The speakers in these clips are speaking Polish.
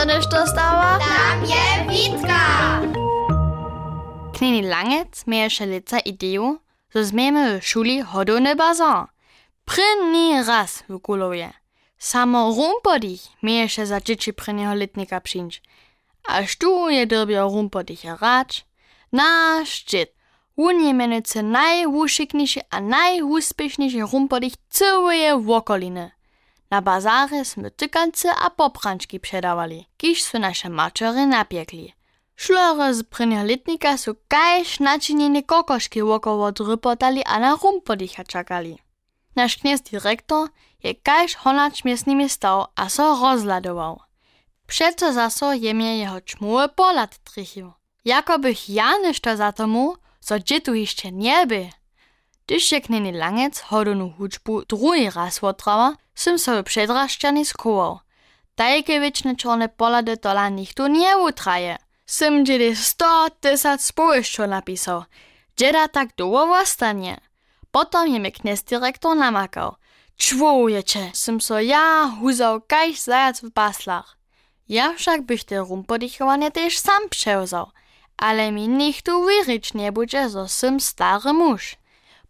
se nešto stava? Tam je bitka! Knjeni langec meje še leca idejo, da zmeme v šoli hodovne bazar. Prvi raz v Gulovje. Samo rumpodih meje še za čiči prenjeho letnika pšinč. A štu je dobil rumpodih rač, naš čit. On je menuje najvušiknejši a najúspešnejši rumpodih celuje v okolini. Na bazare sme tykance a poprančki předávali, kiž su naše mačery napiekli. Šlore z prynja letnika su kajš načinjene kokoški wokoło drypotali a na rumpodicha čakali. Naš kniez direktor je kajš honacz miestnimi stał a so rozladował. Przeco zaso je mnie jeho čmuły polat trichił. Jakobych ja nešto za tomu, so dzitu jeszcze nie by. Knini langec hodonu hučbu drugi raz otrała, sym sobie przedraszczany skował. Tajke wieczne czarne polady tola nichtu nie utraje. Sym dziedy sto tysac społyszczo napisał. Dzieda tak długo stanie. Potom je mi kniez dyrektor namakał. Czwujecie, sym so ja huzał kajś zajac w baslach. Ja však bych te rumpodichowanie też sam przełzał, ale mi nichtu wierzyć nie będzie, że sym stary muż.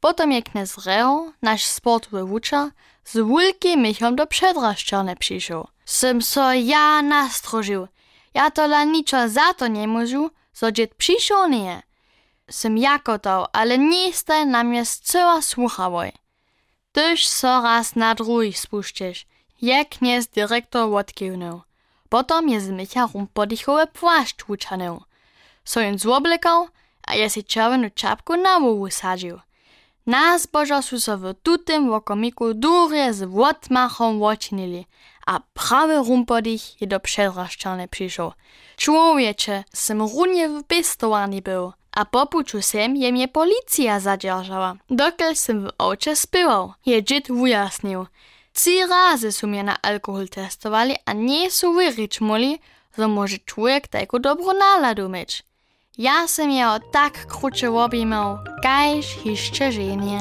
Potom je kniez Reo, nasz sportowy wucza, z wielkim michom do przedraszczone przyszł. Sym so ja nastrożył. Ja tola niczo za to nie móžu, so dziet przyszł nie. Sym jakotał, ale nie staj na mnie cała słuchawoj. Tyż so raz na drugi spuszczesz, jak kniez dyrektor odkiwnął. Potom je z Micha rumpodichowe płaszcz wuczanył. So jen zwoblekał, a je si czerwonu czapku na łowu sadził. Na zbożo su so w tutym wokomiku durje z wotmachom wočinili, a prawy rumpodich je do przedraszczany przyszł. Człowiecze, sym runie w pistowani był, a po puczu sem je mnie policja zadержała. Dokel sym w ocze spywał, je dzit wujasnił. Trzy razy su mnie na alkohol testowali, a nie su wyryć moli, że może człowiek taką dobrą naladu mieć. Ja sam je od tak kruče objemal, kajž hišče ženje.